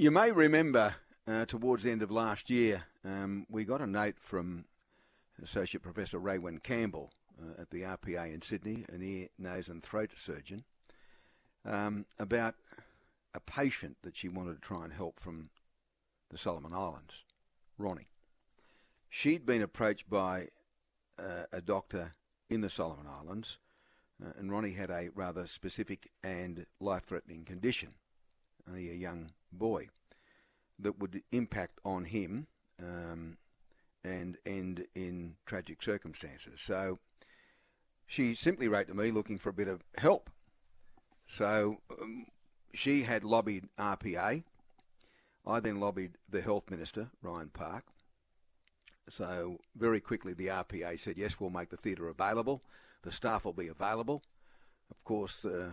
You may remember uh, towards the end of last year, um, we got a note from Associate Professor Raewyn Campbell uh, at the RPA in Sydney, an ear, nose, and throat surgeon, um, about a patient that she wanted to try and help from the Solomon Islands, Ronny. She'd been approached by uh, a doctor in the Solomon Islands, uh, and Ronny had a rather specific and life threatening condition, only a young boy, that would impact on him um, and end in tragic circumstances. So she simply wrote to me looking for a bit of help. So um, she had lobbied RPA. I then lobbied the Health Minister, Ryan Park. So very quickly, the RPA said, yes, we'll make the theatre available. The staff will be available. Of course, uh,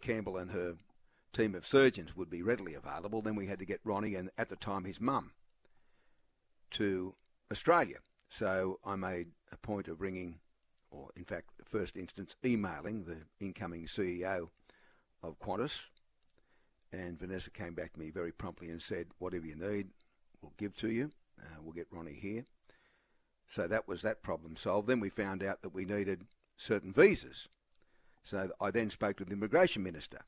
Campbell and her team of surgeons would be readily available. Then we had to get Ronny and, at the time, his mum to Australia. So I made a point of ringing, or in fact, first instance, emailing the incoming CEO of Qantas. And Vanessa came back to me very promptly and said, whatever you need, we'll give to you. Uh, we'll get Ronny here. So that was that problem solved. Then we found out that we needed certain visas. So I then spoke to the immigration minister.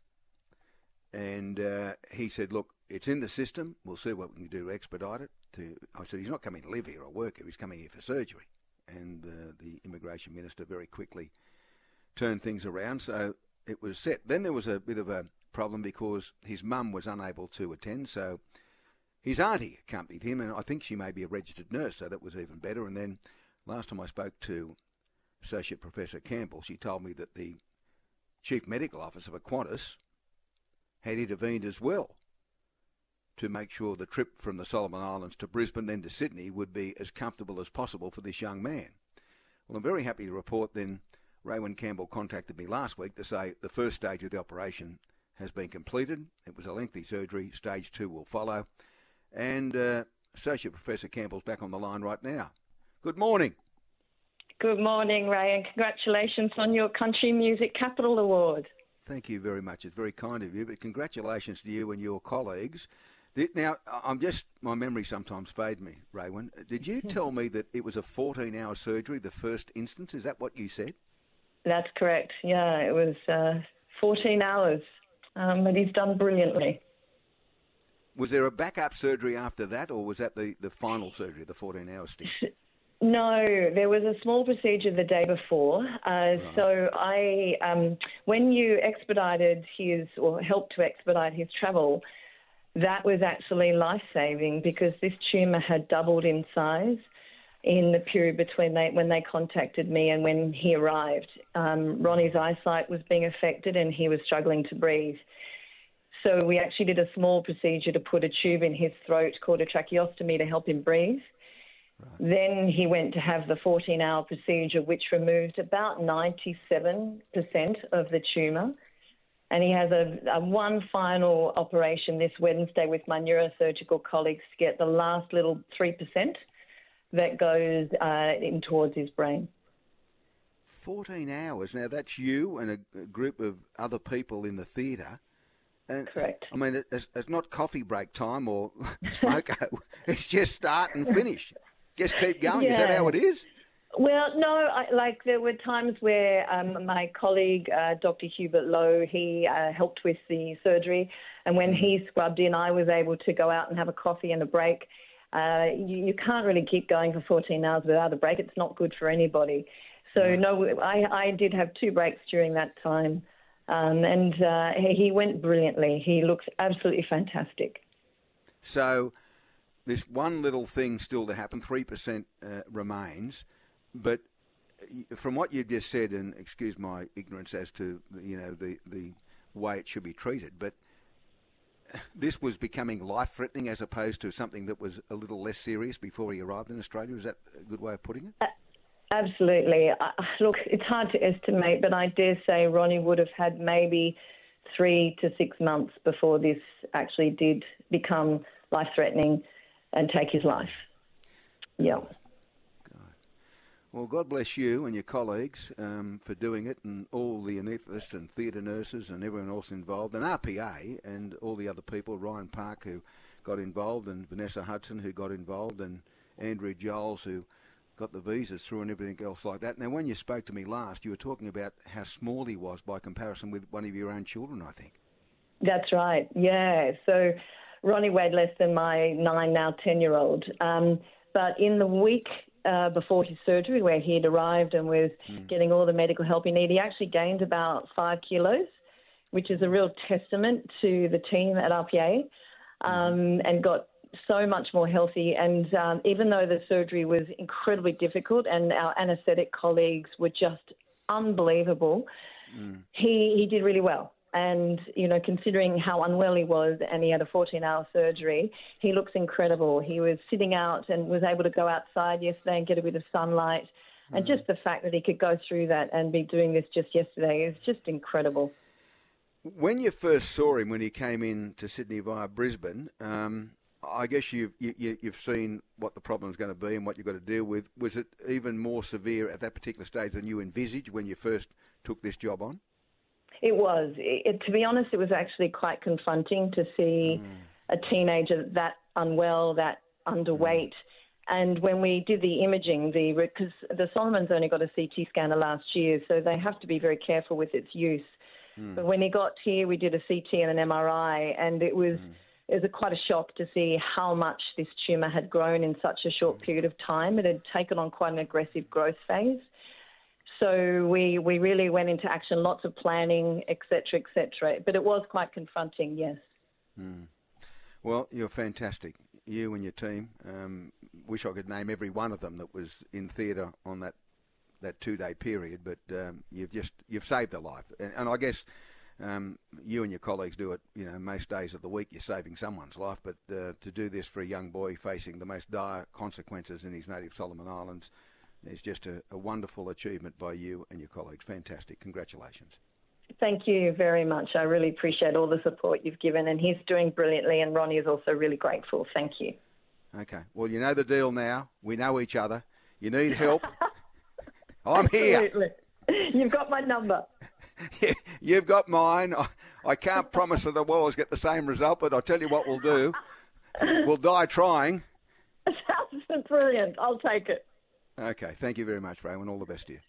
And uh, he said, look, it's in the system. We'll see what we can do to expedite it. To, I said, he's not coming to live here or work here. He's coming here for surgery. And uh, the immigration minister very quickly turned things around. So it was set. Then there was a bit of a problem because his mum was unable to attend. So his auntie accompanied him, and I think she may be a registered nurse, so that was even better. And then last time I spoke to Associate Professor Campbell, she told me that the Chief Medical Officer of Qantas had intervened as well to make sure the trip from the Solomon Islands to Brisbane, then to Sydney, would be as comfortable as possible for this young man. Well, I'm very happy to report then Raewyn Campbell contacted me last week to say the first stage of the operation has been completed. It was a lengthy surgery. Stage two will follow. And uh, Associate Professor Campbell's back on the line right now. Good morning. Good morning, Ray, and congratulations on your Country Music Capital Award. Thank you very much. It's very kind of you, but congratulations to you and your colleagues. Now, I'm just, my memory sometimes fades me, Raewyn. Did you tell me that it was a 14 hour surgery, the first instance? Is that what you said? That's correct. Yeah, it was uh, 14 hours, um, but he's done brilliantly. Was there a backup surgery after that, or was that the, the final surgery, the 14 hour stint? No, there was a small procedure the day before. Uh, right. So I, um, when you expedited his or helped to expedite his travel, that was actually life saving because this tumour had doubled in size in the period between they, when they contacted me and when he arrived. Um, Ronny's eyesight was being affected and he was struggling to breathe. So we actually did a small procedure to put a tube in his throat called a tracheostomy to help him breathe. Right. Then he went to have the 14 hour procedure, which removed about 97% of the tumour. And he has a, a, one final operation this Wednesday with my neurosurgical colleagues to get the last little 3% that goes uh, in towards his brain. 14 hours. Now, that's you and a, a group of other people in the theatre. And, Correct. I mean, it's, it's, not coffee break time or smoko. it's just start and finish. Just keep going. Yeah. Is that how it is? Well, no. I, like there were times where um, my colleague, uh, Dr. Hubert Lowe, he uh, helped with the surgery, and when he scrubbed in, I was able to go out and have a coffee and a break. Uh, you, you, can't really keep going for 14 hours without a break. It's not good for anybody. So no, I, I did have two breaks during that time. Um, and uh, he went brilliantly. He looks absolutely fantastic. So, this one little thing still to happen, 3% uh, remains. But from what you've just said, and excuse my ignorance as to you know the, the way it should be treated, but this was becoming life threatening as opposed to something that was a little less serious before he arrived in Australia. Is that a good way of putting it? Uh, Absolutely. look, it's hard to estimate, but I dare say Ronny would have had maybe three to six months before this actually did become life threatening and take his life. Yeah. God. Well, God bless you and your colleagues um, for doing it, and all the anaesthetists and theatre nurses and everyone else involved, and RPA and all the other people, Ryan Park who got involved, and Vanessa Hudson who got involved, and Andrew Giles who got the visas through and everything else like that. Now, when you spoke to me last, you were talking about how small he was by comparison with one of your own children, I think. That's right, yeah. So Ronny weighed less than my nine, now 10 year old. Um, but in the week uh, before his surgery, where he had arrived and was mm. getting all the medical help he needed, he actually gained about five kilos, which is a real testament to the team at RPA, um, mm. and got so much more healthy. And um, even though the surgery was incredibly difficult and our anaesthetic colleagues were just unbelievable, mm. he, he did really well. And, you know, considering how unwell he was and he had a 14 hour surgery, he looks incredible. He was sitting out and was able to go outside yesterday and get a bit of sunlight. Mm. And just the fact that he could go through that and be doing this just yesterday is just incredible. When you first saw him when he came in to Sydney via Brisbane, um, I guess you've you, you've seen what the problem is going to be and what you've got to deal with. Was it even more severe at that particular stage than you envisaged when you first took this job on? It was. It, to be honest, it was actually quite confronting to see mm. a teenager that unwell, that underweight. Mm. And when we did the imaging, the because the Solomons only got a CT scanner last year, so they have to be very careful with its use. Mm. But when he got here, we did a CT and an MRI, and it was mm. it was a, quite a shock to see how much this tumour had grown in such a short mm. period of time. It had taken on quite an aggressive growth phase. So we, we really went into action, lots of planning, etc., etc. But it was quite confronting, yes. Mm. Well, you're fantastic. You and your team. Um, wish I could name every one of them that was in theatre on that that two day period, but um, you've just you've saved a life, and, and I guess. Um, you and your colleagues do it, you know, most days of the week. You're saving someone's life, but uh, to do this for a young boy facing the most dire consequences in his native Solomon Islands, it's just a, a wonderful achievement by you and your colleagues. Fantastic. Congratulations. Thank you very much. I really appreciate all the support you've given, and he's doing brilliantly, and Ronny is also really grateful. Thank you. Okay. Well, you know the deal now. We know each other. You need help. I'm here. Absolutely. You've got my number. You've got mine. I, I can't promise that we'll always get the same result, but I'll tell you what we'll do. We'll die trying. Sounds brilliant. I'll take it. Okay. Thank you very much, Raymond. All the best to you.